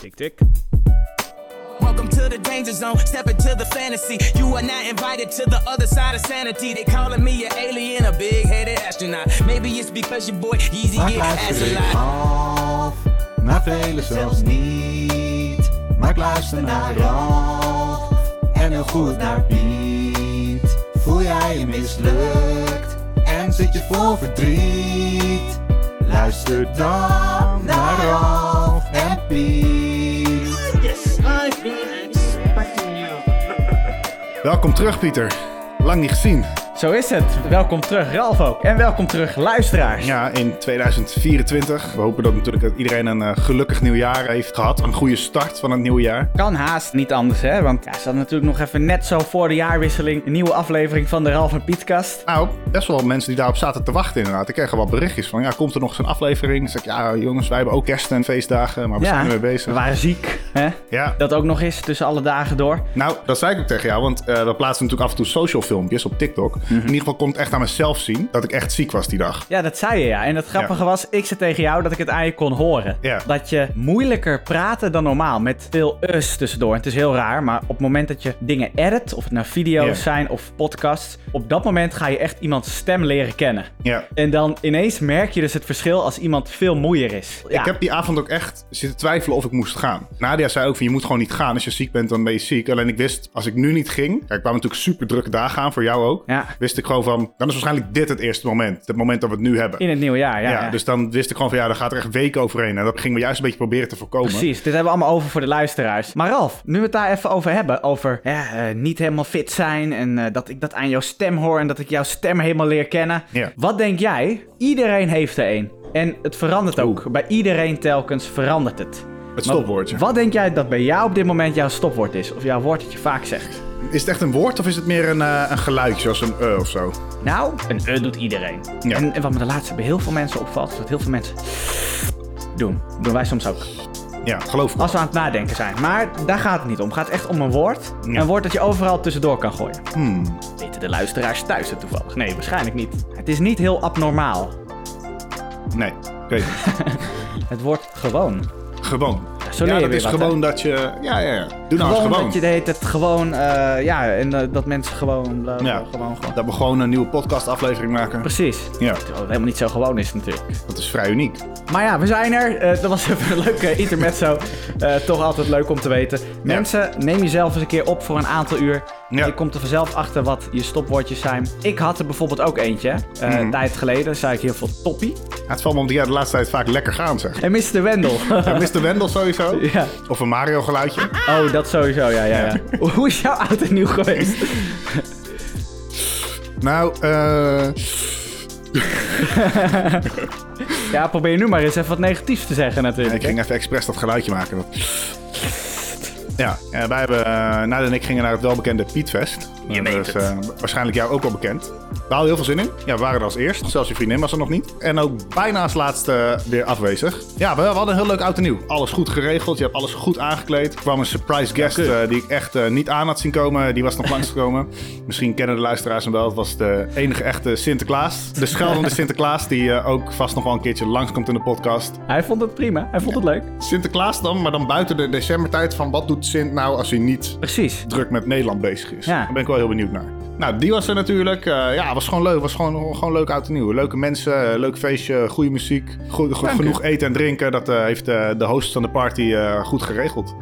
Tik tik. Welcome to the danger zone. Step into the fantasy. You are not invited to the other side of sanity. They calling me an alien, a big-headed astronaut. Maybe it's because your boy Easy Maak get ass a lot. af, maar velen zelfs niet. Maar ik luister naar Ralf en heel goed naar Piet. Voel jij je mislukt en zit je vol verdriet? Luister dan naar Ralf en Piet. Welkom terug, Pieter. Lang niet gezien. Zo is het. Welkom terug, Ralf ook. En welkom terug, luisteraars. Ja, in 2024. We hopen dat natuurlijk dat iedereen een eh, gelukkig nieuwjaar heeft gehad. Een goede start van het nieuwe jaar. Kan haast niet anders, hè? Want ja, ze hadden natuurlijk nog even net zo voor de jaarwisseling een nieuwe aflevering van de Ralf en Pietkast. Nou, best wel mensen die daarop zaten te wachten inderdaad. Ik kreeg al wat berichtjes van, ja, komt er nog zo'n aflevering? Dan zeg ik, ja jongens, wij hebben ook kerst en feestdagen, maar we zijn er mee we bezig. waren ziek, hè? Ja, Dat ook nog eens tussen alle dagen door. nou, dat zei ik ook tegen jou, want eh, we plaatsen natuurlijk af en toe social filmpjes op TikTok. In ieder geval kon ik echt aan mezelf zien dat ik echt ziek was die dag. Ja, dat zei je ja. En het grappige was, ik zei tegen jou dat ik het aan je kon horen. Ja. Dat je moeilijker praatte dan normaal, met veel us tussendoor. Het is heel raar, maar op het moment dat je dingen edit, of het nou video's zijn of podcasts, op dat moment ga je echt iemands stem leren kennen. Ja. En dan ineens merk je dus het verschil als iemand veel moeier is. Ja. Ik heb die avond ook echt zitten twijfelen of ik moest gaan. Nadia zei ook van je moet gewoon niet gaan. Als je ziek bent, dan ben je ziek. Alleen ik wist, als ik nu niet ging... Kijk, er kwamen natuurlijk super drukke dagen aan, voor jou ook. Ja. Wist ik gewoon van, dan is waarschijnlijk dit het eerste moment. Het moment dat we het nu hebben. In het nieuwe jaar, ja. ja, ja. dus dan wist ik gewoon van ja, daar gaat er echt weken overheen. En dat gingen we juist een beetje proberen te voorkomen. Precies, dit hebben we allemaal over voor de luisteraars. Maar Ralf, nu we het daar even over hebben, over ja, eh, niet helemaal fit zijn en eh, dat ik dat aan jouw stem hoor en dat ik jouw stem helemaal leer kennen. Ja. Wat denk jij? Iedereen heeft er een. En het verandert ook. Bij iedereen telkens verandert het. Het stopwoordje. Wat denk jij dat bij jou op dit moment jouw stopwoord is? Of jouw woord dat je vaak zegt? Is het echt een woord of is het meer een, eh, een geluidje, zoals een uh of zo? Nou, een uh doet iedereen. Ja. En, en wat me de laatste bij heel veel mensen opvalt, is dat heel veel mensen doen. Doen wij soms ook. Ja, geloof ik. Als we aan het nadenken zijn. Maar daar gaat het niet om. Het gaat echt om een woord. Ja. Een woord dat je overal tussendoor kan gooien. Hmm. Weten de luisteraars thuis het toevallig? Nee, waarschijnlijk niet. Het is niet heel abnormaal. Nee, ik weet het. Het woord gewoon. Gewoon. ja, dat is wat, gewoon dat je... Ja, ja, ja. Doe nou eens Gewoon dat je de heet het gewoon, eh, ja, en eh, dat mensen gewoon, bla, bla, Ja. gewoon, gewoon. Dat we gewoon een nieuwe podcastaflevering maken. Precies. Ja, het helemaal niet zo gewoon is natuurlijk. dat is vrij uniek. Maar ja, we zijn er. Eh, dat was even een leuke intermezzo. Eh, toch altijd leuk om te weten. Mensen, neem jezelf eens een keer op voor een aantal uur. Ja. Je komt er vanzelf achter wat je stopwoordjes zijn. Ik had er bijvoorbeeld ook eentje. eh, Mhm. Een tijd geleden zei ik heel veel toppie. Ja, het valt me op die ja, de laatste tijd vaak lekker gaan, zeg. En Mr. Wendel. Mr. Wendel sowieso. ja. Of een Mario geluidje. Oh, dat sowieso, ja, ja, ja. Hoe is jouw oud en nieuw geweest? Nou, eh... ja, probeer nu maar eens even wat negatiefs te zeggen natuurlijk. ik ging even expres dat geluidje maken. Dat... Ja, eh, wij hebben, uh, Nadia en ik gingen naar het welbekende Pietfest. Je dat is het. eh, waarschijnlijk jou ook wel bekend. We hadden heel veel zin in. Ja, we waren er als eerst. Zelfs je vriendin was er nog niet. En ook bijna als laatste weer afwezig. Ja, we, we hadden een heel leuk oud en nieuw. Alles goed geregeld. Je hebt alles goed aangekleed. Er kwam een surprise guest eh, die ik echt eh, niet aan had zien komen. Die was nog langsgekomen. Misschien kennen de luisteraars hem wel. Het was de enige echte Sinterklaas. De scheldende Sinterklaas die eh, ook vast nog wel een keertje langskomt in de podcast. Hij vond het prima. Hij vond het leuk. Sinterklaas dan, maar dan buiten de decembertijd van wat doet Sint nou als hij niet Precies. druk met Nederland bezig is. Ja. Daar ben ik wel heel benieuwd naar. Nou, die was er natuurlijk. eh, ja, was gewoon leuk. Was gewoon, gewoon leuk oud en nieuw. Leuke mensen, eh, leuk feestje, goede muziek. Goe- go- Dank u. genoeg eten en drinken. Dat eh, heeft de host van de party goed geregeld.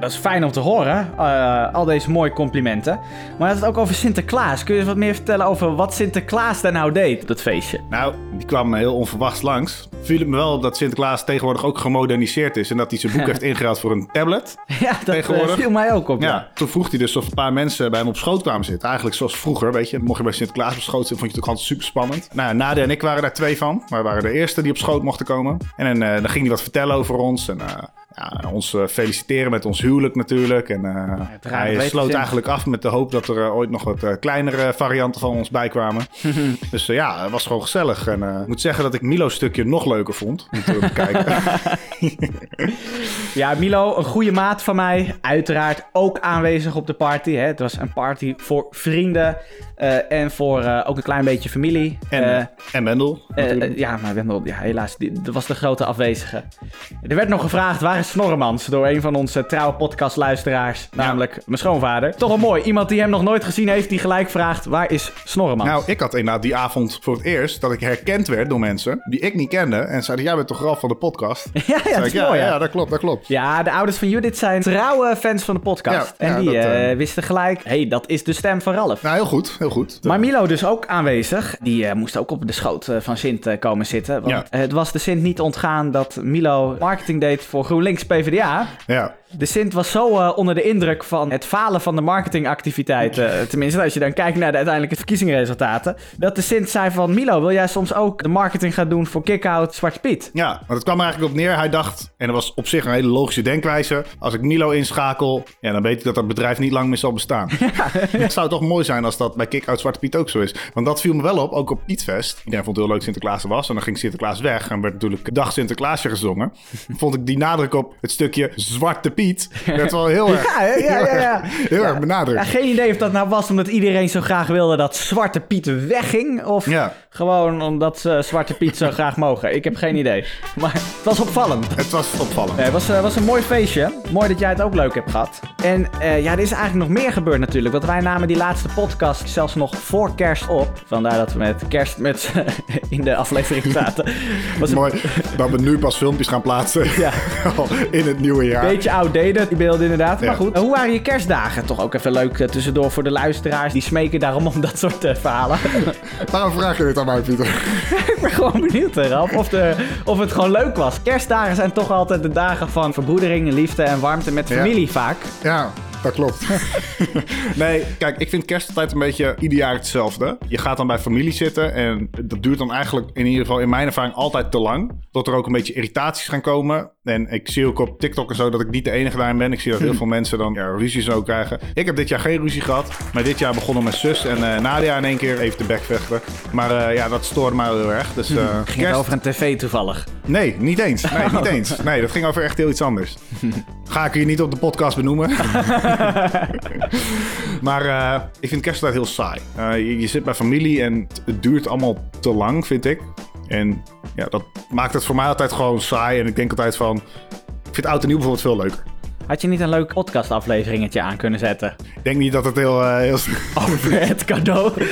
Dat is fijn om te horen, eh, al deze mooie complimenten. Maar het is ook over Sinterklaas. Kun je eens wat meer vertellen over wat Sinterklaas daar nou deed op dat feestje? Nou, die kwam heel onverwachts langs. Viel het me wel op dat Sinterklaas tegenwoordig ook gemoderniseerd is. En dat hij zijn boek heeft ingeruild voor een tablet. Ja, dat eh, Tegenwoordig? viel mij ook op. Ja, toen vroeg hij dus of een paar mensen bij hem op schoot kwamen zitten. Eigenlijk zoals vroeger, weet je. Mocht je bij Sinterklaas op schoot zitten, vond je het ook altijd super spannend. Nou, Nadia en ik waren daar twee van. Wij waren de eerste die op schoot mochten komen. En eh, dan ging hij wat vertellen over ons. En ja, ons eh, feliciteren met ons huwelijk natuurlijk. En eh, hij sloot eigenlijk af met de hoop dat er eh, ooit nog wat kleinere varianten van ons bij kwamen. dus ja, het was gewoon gezellig. En ik moet zeggen dat ik Milo's stukje nog leuker vond. Om terug te kijken. Ja, Milo, een goede maat van mij. Uiteraard ook aanwezig op de party. Hè. Het was een party voor vrienden. Eh, en voor eh, ook een klein beetje familie. En, Eh, en Wendel. ja, maar Wendel, ja, helaas, die, dat was de grote afwezige. Er werd nog gevraagd, waar is Snorremans? Door een van onze trouwe podcastluisteraars, namelijk mijn schoonvader. Toch wel mooi, iemand die hem nog nooit gezien heeft, die gelijk vraagt, waar is Snorremans? Nou, ik had inderdaad die avond voor het eerst dat ik herkend werd door mensen die ik niet kende. En zeiden, jij bent toch Ralf van de podcast? ja, ja, dat ik, mooi, ja, dat klopt, dat klopt. Ja, de ouders van Judith zijn trouwe fans van de podcast. En die dat, wisten gelijk, hé, hey, dat is de stem van Ralf. Nou, heel goed, heel goed. Maar Milo dus ook aanwezig. Die eh, moest ook op de schoot eh, van Sint eh, komen zitten. Want Ja. het was de Sint niet ontgaan dat Milo marketing deed voor GroenLinks PvdA. Ja, De Sint was zo eh, onder de indruk van het falen van de marketingactiviteiten. eh, tenminste, als je dan kijkt naar de uiteindelijke verkiezingsresultaten. Dat de Sint zei van Milo, wil jij soms ook de marketing gaan doen voor Kickout Zwarte Piet? ja, want het kwam er eigenlijk op neer. Hij dacht, en dat was op zich een hele logische denkwijze. Als ik Milo inschakel, ja, dan weet ik dat dat bedrijf niet lang meer zal bestaan. Het zou toch mooi zijn als dat bij Kick-Out Zwarte Piet ook zo is. Want dat viel me wel op, ook op Pietfest. Iedereen vond het heel leuk Sinterklaas er was. En dan ging Sinterklaas weg en werd natuurlijk Dag Sinterklaasje gezongen. vond ik die nadruk op het stukje Zwarte Piet. Werd wel heel erg, Ja, ja, ja, ja. heel erg benadrukt. Geen idee of dat nou was omdat iedereen zo graag wilde dat Zwarte Piet wegging. Of gewoon omdat ze Zwarte Piet zo graag mogen. Ik heb geen idee. Maar het was opvallend. Het was opvallend. Nee, het was, eh, was een mooi feestje. Mooi dat jij het ook leuk hebt gehad. En eh, ja, er is eigenlijk nog meer gebeurd natuurlijk. Want wij namen die laatste podcast zelfs nog voor kerst op. Vandaar dat we met kerst met in de aflevering zaten. Was Mooi dat we nu pas filmpjes gaan plaatsen Ja. in het nieuwe jaar. beetje outdated, die beelden inderdaad. Ja. Maar goed, hoe waren je kerstdagen? Toch ook even leuk eh, tussendoor voor de luisteraars. Die smeken daarom om dat soort eh, verhalen. Waarom vraag je dit aan mij, Pieter? Ik ben gewoon benieuwd, hè, Ralf, of, de, of het gewoon leuk was. Kerstdagen zijn toch altijd de dagen van verbroedering, liefde en warmte met Ja. familie vaak. Ja, dat klopt. nee, kijk, ik vind kerst altijd een beetje ieder jaar hetzelfde. Je gaat dan bij familie zitten en dat duurt dan eigenlijk in ieder geval in mijn ervaring altijd te lang. Tot er ook een beetje irritaties gaan komen. En ik zie ook op TikTok en zo dat ik niet de enige daarin ben. Ik zie dat heel veel mensen dan ja, ruzie zo krijgen. Ik heb dit jaar geen ruzie gehad. Maar dit jaar begonnen mijn zus en eh, Nadia in één keer even te bekvechten. Maar eh, ja, dat stoorde mij wel heel erg. Dus, eh, Ging het kerst- over een tv toevallig. Nee, niet eens. Nee, niet eens. Nee, dat ging over echt heel iets anders. Ga ik hier niet op de podcast benoemen. maar ik vind kersttijd heel saai. Je, je zit bij familie en het, het duurt allemaal te lang, vind ik. En ja, dat maakt het voor mij altijd gewoon saai. En ik denk altijd van... Ik vind oud en nieuw bijvoorbeeld veel leuker. Had je niet een leuk podcastafleveringetje aan kunnen zetten? Ik denk niet dat het heel... eh, heel... Over het cadeau.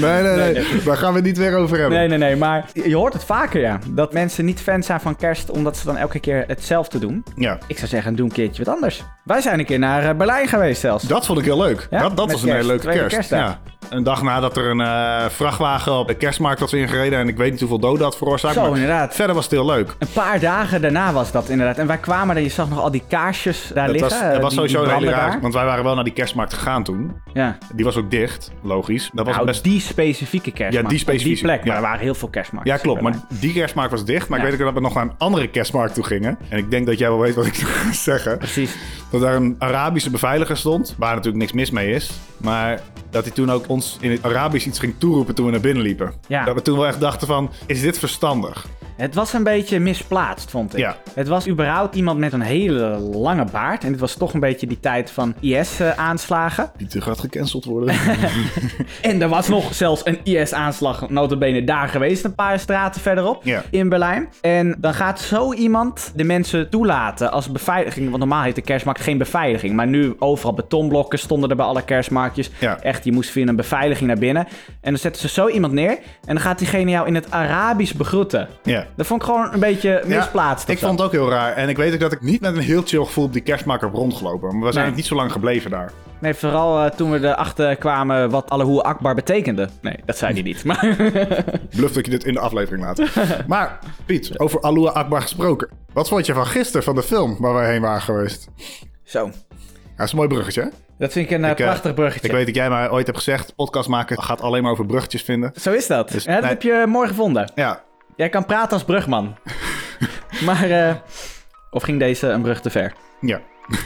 nee, nee, nee, Daar gaan we het niet weer over hebben. Nee, nee, nee. Maar je hoort het vaker, ja. Dat mensen niet fan zijn van kerst, omdat ze dan elke keer hetzelfde doen. Ja, Ik zou zeggen, doe een keertje wat anders. Wij zijn een keer naar eh, Berlijn geweest zelfs. dat vond ik heel leuk. Ja, dat dat was een hele leuke kerst. kerstdag. Ja. Een dag nadat er een eh, vrachtwagen op de kerstmarkt was ingereden. En ik weet niet hoeveel doden had veroorzaakt. Zo, maar inderdaad. Verder was het heel leuk. Een paar dagen daarna was dat inderdaad. En wij kwamen er, je zag nog al die kaarsjes daar Het liggen. was, eh, het was die- sowieso branden raar. daar. Want wij waren wel naar die kerstmarkt gegaan toen. Ja. Die was ook dicht, logisch. Dat was Nou, best... die specifieke kerstmarkt. Ja, die specifieke, Die plek, maar er waren heel veel kerstmarkten. Ja, klopt. Maar die kerstmarkt was dicht. Maar Ja. ik weet ook dat we nog naar een andere kerstmarkt toe gingen. En ik denk dat jij wel weet wat ik ga zeggen. Precies. Dat daar een Arabische beveiliger stond. Waar natuurlijk niks mis mee is. Maar dat hij toen ook ons in het Arabisch iets ging toeroepen toen we naar binnen liepen. Ja. Dat we toen wel echt dachten van, is dit verstandig? Het was een beetje misplaatst, vond ik. Ja. Het was überhaupt iemand met een hele lange baard. En dit was toch een beetje die tijd van IS-aanslagen. Pieter gaat gecanceld worden. En er was nog zelfs een IS-aanslag, notabene daar geweest, een paar straten verderop Ja. in Berlijn. En dan gaat zo iemand de mensen toelaten als beveiliging. Want normaal heeft de kerstmarkt geen beveiliging. Maar nu overal betonblokken stonden er bij alle kerstmarktjes. Ja. Echt, je moest via een beveiliging naar binnen. En dan zetten ze zo iemand neer. En dan gaat diegene jou in het Arabisch begroeten. ja. Dat vond ik gewoon een beetje Ja, misplaatst. ik vond het ook heel raar. En ik weet ook dat ik niet met een heel chill gevoel op die kerstmarkt heb rondgelopen. Maar we zijn Nee. niet zo lang gebleven daar. Nee, vooral eh, toen we erachter kwamen wat Allahu Akbar betekende. Nee, dat zei hij niet. Maar Bluff dat je dit in de aflevering laat. maar Piet, over Alua Akbar gesproken. Wat vond je van gisteren van de film waar wij heen waren geweest? zo. Ja, dat is een mooi bruggetje. hè? Dat vind ik een eh, Ik, eh, prachtig bruggetje. Ik weet dat jij mij ooit hebt gezegd, podcast maken gaat alleen maar over bruggetjes vinden. Zo is dat. Dus, ja, dat nee. heb je mooi gevonden. Ja, Jij kan praten als brugman. maar, eh, of ging deze een brug te ver? ja.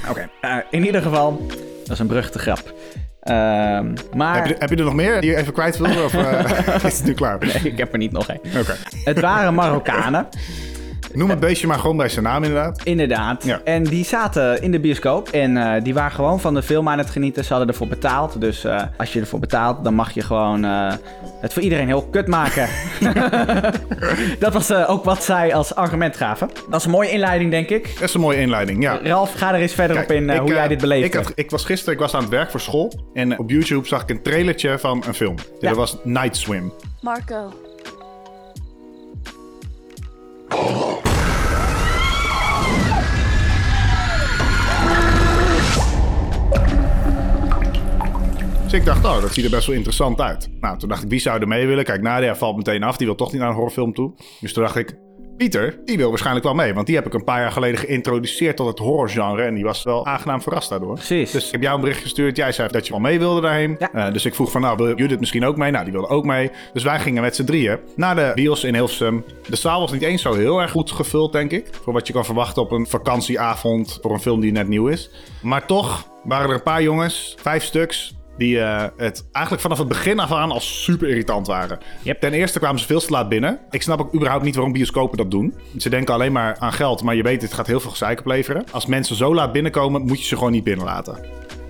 Oké. Eh, in ieder geval, dat is een brug te grap. Ehm, maar... Heb, je, heb je er nog meer die je even kwijt wil? Of eh, is het nu klaar? Nee, ik heb er niet nog één. Oké. Het waren Marokkanen. Noem het beestje maar gewoon bij zijn naam inderdaad. Inderdaad. Ja. En die zaten in de bioscoop en eh, die waren gewoon van de film aan het genieten. Ze hadden ervoor betaald. Dus eh, als je ervoor betaalt, dan mag je gewoon eh, het voor iedereen heel kut maken. dat was eh, ook wat zij als argument gaven. Dat is een mooie inleiding, denk ik. Dat is een mooie inleiding, ja. Ralf, ga er eens verder Kijk, op in ik, hoe jij dit beleefd ik, had, ik was gisteren ik was aan het werk voor school. En op YouTube zag ik een trailertje van een film. Ja. Dat was Night Swim. Marco. Dus ik dacht, oh, dat ziet er best wel interessant uit. Nou, toen dacht ik, wie zou er mee willen? Kijk, Nadia valt meteen af. Die wil toch niet naar een horrorfilm toe. Dus toen dacht ik, Pieter, die wil waarschijnlijk wel mee. Want die heb ik een paar jaar geleden geïntroduceerd tot het horrorgenre. En die was wel aangenaam verrast daardoor. Precies. Dus ik heb jou een bericht gestuurd. Jij zei dat je wel mee wilde daarheen. Ja. Eh, dus ik vroeg van, nou, wil Judith misschien ook mee? Nou, die wilde ook mee. Dus wij gingen met z'n drieën naar de bios in Hilversum. De zaal was niet eens zo heel erg goed gevuld, denk ik. Voor wat je kan verwachten op een vakantieavond voor een film die net nieuw is. Maar toch waren er een paar jongens, vijf stuks, die eh, het eigenlijk vanaf het begin af aan al super irritant waren. Yep. Ten eerste kwamen ze veel te laat binnen. Ik snap ook überhaupt niet waarom bioscopen dat doen. Ze denken alleen maar aan geld, maar je weet, het gaat heel veel gezeik opleveren. Als mensen zo laat binnenkomen, moet je ze gewoon niet binnenlaten.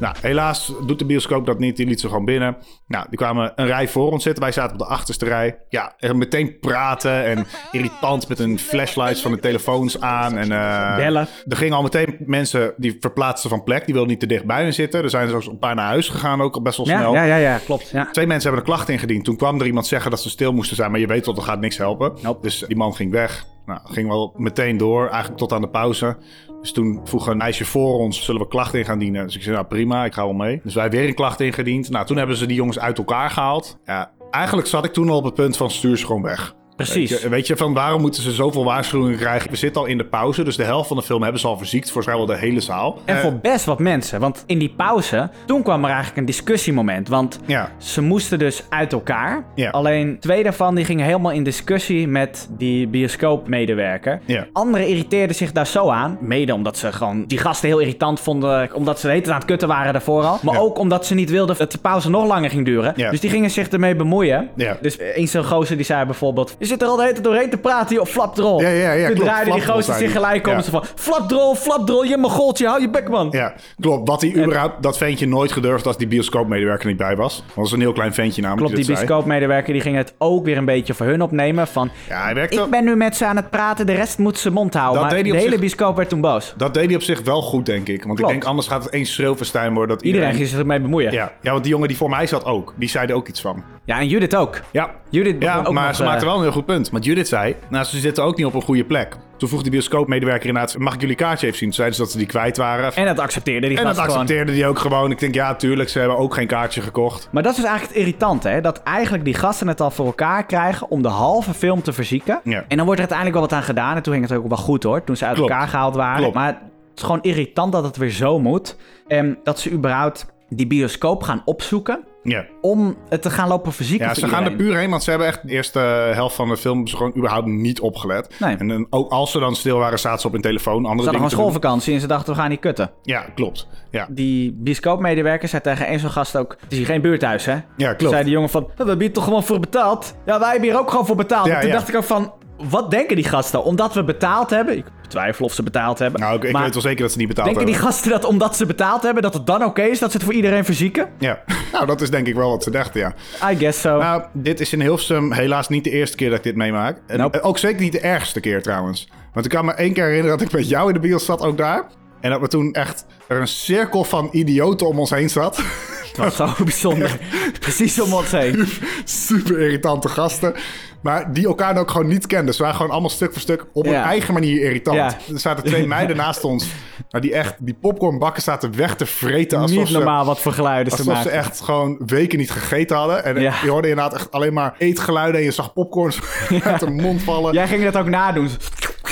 Nou, helaas doet de bioscoop dat niet. Die liet ze gewoon binnen. Nou, die kwamen een rij voor ons zitten. Wij zaten op de achterste rij. Ja, er meteen praten en irritant met hun flashlights van de telefoons aan. En, eh, Bellen. Er gingen al meteen mensen die verplaatsten van plek. Die wilden niet te dicht bij hun zitten. Er zijn zo een paar naar huis gegaan ook best wel Ja, snel. ja, ja, ja, klopt. Ja. Twee mensen hebben een klacht ingediend. Toen kwam er iemand zeggen dat ze stil moesten zijn. Maar je weet wel, dat gaat niks helpen. Nope. Dus die man ging weg. Nou, ging wel meteen door. Eigenlijk tot aan de pauze. Dus toen vroeg een meisje voor ons, zullen we klachten in gaan dienen? Dus ik zei, nou prima, ik ga wel mee. Dus wij weer een klacht ingediend. Nou, toen hebben ze die jongens uit elkaar gehaald. Ja, eigenlijk zat ik toen al op het punt van stuur ze gewoon weg. Precies. Weet je, weet je, van waarom moeten ze zoveel waarschuwingen krijgen? We zitten al in de pauze, dus de helft van de film hebben ze al verziekt. Voor vrijwel de hele zaal. En Eh, voor best wat mensen. Want in die pauze, toen kwam er eigenlijk een discussiemoment. Want Ja. ze moesten dus uit elkaar. Ja. Alleen twee daarvan die gingen helemaal in discussie met die bioscoopmedewerker. Ja. Anderen irriteerden zich daar zo aan. Mede omdat ze gewoon die gasten heel irritant vonden. Omdat ze de hele tijd aan het kutten waren daarvoor al. Maar ook omdat ze niet wilden dat de pauze nog langer ging duren. Dus die gingen zich ermee bemoeien. Dus eens zo'n gozer die zei bijvoorbeeld... Zit er al de hele tijd doorheen te praten, joh, flapdrol. Ja, ja, ja, Toen klopt. draaide die gozer zich gelijk om. Ja. Ze van, flapdrol, flapdrol, je mogoltje, hou je bek, man. Ja, klopt. Wat hij überhaupt, dat ventje nooit gedurfd als die bioscoopmedewerker niet bij was. Want dat is een heel klein ventje namelijk. Klopt, die dit zei. bioscoopmedewerker die ging het ook weer een beetje voor hun opnemen. Van, Ja, hij werkte... ik ben nu met ze aan het praten, de rest moet zijn mond houden. Dat maar de hele zich- bioscoop werd toen boos. Dat deed hij op zich wel goed, denk ik. Want Klopt. ik denk, anders gaat het één schreeuwfestijn worden. Dat Iedereen iedereen... ging zich ermee bemoeien. Ja, Ja. ja, want die jongen die voor mij zat ook. Die zei er ook iets van. En Judith ook. Ja, Judith ja ook maar nog, ze eh, maakte wel een heel goed punt. Want Judith zei, nou, ze zitten ook niet op een goede plek. Toen vroeg de bioscoopmedewerker inderdaad, mag ik jullie kaartje even zien? Toen zeiden ze dat ze die kwijt waren. En dat accepteerde die En dat gewoon. accepteerde die ook gewoon. Ik denk, ja, tuurlijk, ze hebben ook geen kaartje gekocht. Maar dat is dus eigenlijk het irritante, hè? Dat eigenlijk die gasten het al voor elkaar krijgen om de halve film te verzieken. Ja. En dan wordt er uiteindelijk wel wat aan gedaan. En toen ging het ook wel goed hoor, toen ze uit Klopt. elkaar gehaald waren. Klopt. Maar het is gewoon irritant dat het weer zo moet. En dat ze überhaupt die bioscoop gaan opzoeken Ja. om het te gaan lopen verzieken Ja, ze gaan er puur heen, want ze hebben echt de eerste helft van de film ze gewoon überhaupt niet opgelet. Nee. En dan, ook als ze dan stil waren, zaten ze op hun telefoon. Andere Ze hadden gewoon schoolvakantie en ze dachten we gaan niet kutten. Ja, klopt. Ja, Die bioscoopmedewerker zei tegen een zo'n gast ook... Het is hier geen buurthuis, hè? ja klopt. Zei die jongen van... We hebben hier toch gewoon voor betaald? Ja, wij hebben hier ook gewoon voor betaald. Ja, en toen ja. dacht ik ook van... Wat denken die gasten? Omdat we betaald hebben... Ik betwijfel of ze betaald hebben. Nou, ik, ik weet wel zeker dat ze niet betaald denken die hebben. gasten dat omdat ze betaald hebben... dat het dan oké is dat ze het voor iedereen verzieken? Ja, nou, dat is denk ik wel wat ze dachten, ja. I guess so. Nou, dit is in Hilversum helaas niet de eerste keer dat ik dit meemaak. En Nope. Ook zeker niet de ergste keer trouwens. Want ik kan me één keer herinneren dat ik met jou in de bios zat, ook daar. En dat we toen echt er een cirkel van idioten om ons heen zat. Dat was zo bijzonder. Precies om ons heen. Super irritante gasten. Maar die elkaar ook gewoon niet kenden. Ze waren gewoon allemaal stuk voor stuk op Ja. hun eigen manier irritant. Ja. Er zaten twee meiden naast ons. Maar die echt die popcornbakken zaten weg te vreten. Alsof Niet ze, normaal wat voor geluiden ze Alsof ze echt gewoon weken niet gegeten hadden. En Ja. je hoorde inderdaad echt alleen maar eetgeluiden. En je zag popcorns uit de mond vallen. Jij ging dat ook nadoen.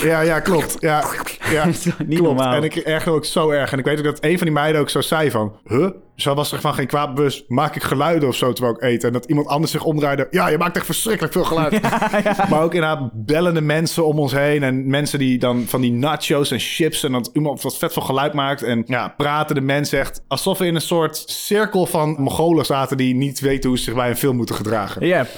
Ja, ja, klopt. Ja, ja Niet klopt. normaal. En ik ergerde ook zo erg. En ik weet ook dat een van die meiden ook zo zei van... Huh? Zo was er van geen kwaad bewust. Maak ik geluiden of zo terwijl ik eet? En dat iemand anders zich omdraaide. Ja, je maakt echt verschrikkelijk veel geluid. Maar ook inderdaad bellende mensen om ons heen. En mensen die dan van die nachos en chips... en dat iemand wat vet veel geluid maakt. En ja, praten de mensen echt... alsof we in een soort cirkel van Mongolen zaten... die niet weten hoe ze zich bij een film moeten gedragen. Yep.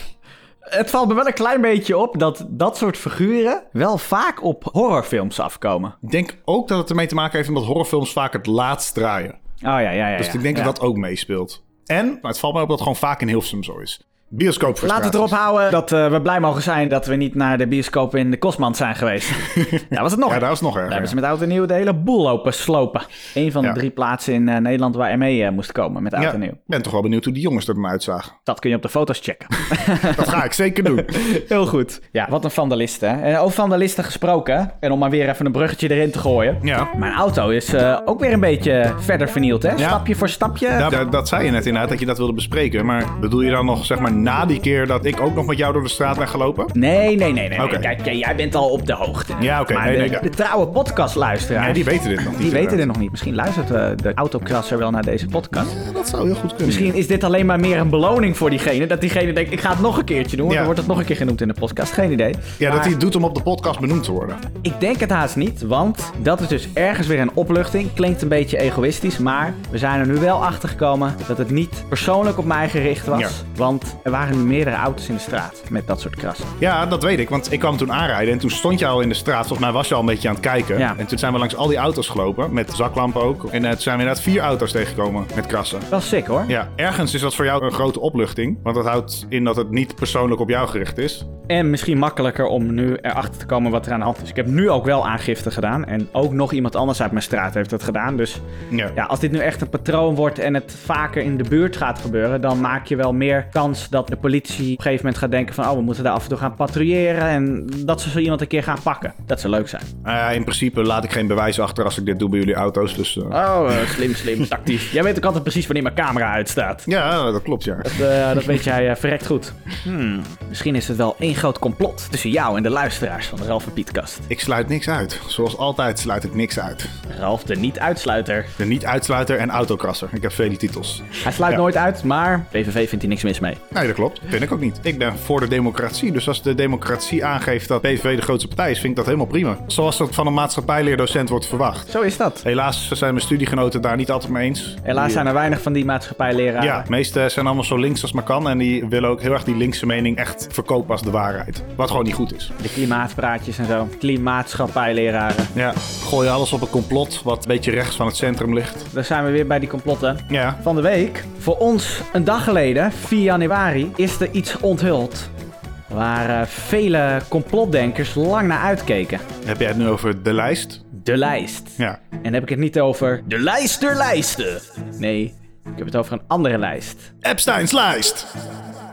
Het valt me wel een klein beetje op dat dat soort figuren wel vaak op horrorfilms afkomen. Ik denk ook dat het ermee te maken heeft omdat horrorfilms vaak het laatst draaien. Oh ja, ja, ja. Dus ik denk Ja. dat dat ook meespeelt. En, maar het valt me op dat het gewoon vaak in Hilversum zo is. Bioscoop Laten we het erop houden dat eh, we blij mogen zijn dat we niet naar de bioscoop in de Kosmand zijn geweest. Daar was het nog. Ja, daar het nog Daar hebben ze met oud en nieuw de hele boel lopen slopen. Een van de Ja. drie plaatsen in eh, Nederland waar ME eh, moest komen met oud Ja, en nieuw. ik ben toch wel benieuwd hoe die jongens er dan uitzagen. Dat kun je op de foto's checken. Dat ga ik zeker doen. Heel goed. Ja, wat een vandalisten. hè. En over vandalisten gesproken. En om maar weer even een bruggetje erin te gooien. Ja. Mijn auto is ook weer een beetje verder vernield, hè? Stapje voor stapje. Dat zei je net inderdaad, dat je dat wilde bespreken. Maar bedoel je dan nog, zeg maar, na die keer dat ik ook nog met jou door de straat ben gelopen? Nee, nee, nee, nee. Kijk, jij bent al op de hoogte. Ja, oké. Nee, de, nee, ja. de trouwe podcastluisteraars... Nee, die weten dit nog niet. die weten dit nog niet. Misschien luistert eh, de autokrasser wel naar deze podcast. Ja, Dat zou heel goed kunnen. Misschien is dit alleen maar meer een beloning voor diegene. Dat diegene denkt, ik ga het nog een keertje doen. Ja. Dan wordt het nog een keer genoemd in de podcast. Geen idee. Ja, dat hij het doet om op de podcast benoemd te worden. Ik denk het haast niet, want dat is dus ergens weer een opluchting. Klinkt een beetje egoïstisch, maar we zijn er nu wel achter gekomen dat het niet persoonlijk op mij gericht was. Ja. Want er waren meerdere auto's in de straat met dat soort krassen. Ja, dat weet ik, want ik kwam toen aanrijden en toen stond je al in de straat. Volgens mij was je al een beetje aan het kijken. Ja. En toen zijn we langs al die auto's gelopen, met zaklampen ook. En eh, toen zijn we inderdaad vier auto's tegengekomen met krassen. Wel sick hoor. Ja, ergens is dat voor jou een grote opluchting. Want dat houdt in dat het niet persoonlijk op jou gericht is. En misschien makkelijker om nu erachter te komen wat er aan de hand is. Ik heb nu ook wel aangifte gedaan. En ook nog iemand anders uit mijn straat heeft dat gedaan. Dus Ja. ja, als dit nu echt een patroon wordt en het vaker in de buurt gaat gebeuren, dan maak je wel meer kans dat de politie op een gegeven moment gaat denken van, oh, we moeten daar af en toe gaan patrouilleren en dat ze zo iemand een keer gaan pakken. Dat zou leuk zijn. Nou ja, in principe laat ik geen bewijs achter als ik dit doe bij jullie auto's. Dus eh, Oh, eh, slim, slim, tactisch. Jij weet ook altijd precies wanneer mijn camera uitstaat. ja, dat klopt ja. Dat, eh, dat weet jij verrekt goed. Hmm, misschien is het wel één groot complot tussen jou en de luisteraars van de Ralf en Pietkast. Ik sluit niks uit. Zoals altijd sluit ik niks uit. Ralf de niet-uitsluiter. De niet-uitsluiter en autokrasser. Ik heb vele titels. Hij sluit Ja. nooit uit, maar PVV vindt hij niks mis mee. Nee, dat klopt. Vind ik ook niet. Ik ben voor de democratie. Dus als de democratie aangeeft dat PVV de grootste partij is, vind ik dat helemaal prima. Zoals dat van een maatschappijleerdocent wordt verwacht. Zo is dat. Helaas zijn mijn studiegenoten daar niet altijd mee eens. Helaas Die, zijn er weinig van die maatschappijleraren. Ja, de meeste zijn allemaal zo links als maar kan. En die willen ook heel erg die linkse mening echt verkopen als de waarheid. Wat gewoon niet goed is. De klimaatpraatjes en zo. Klimaatschappijleraren. Ja, gooi alles op een complot wat een beetje rechts van het centrum ligt. Daar zijn we weer bij die complotten. Ja, Van de week. Voor ons een dag geleden, 4 januari, is er iets onthuld. Waar eh, vele complotdenkers lang naar uitkeken. heb jij het nu over de lijst? De lijst. Ja. En heb ik het niet over de lijst der lijsten. Nee, ik heb het over een andere lijst. Epstein's lijst!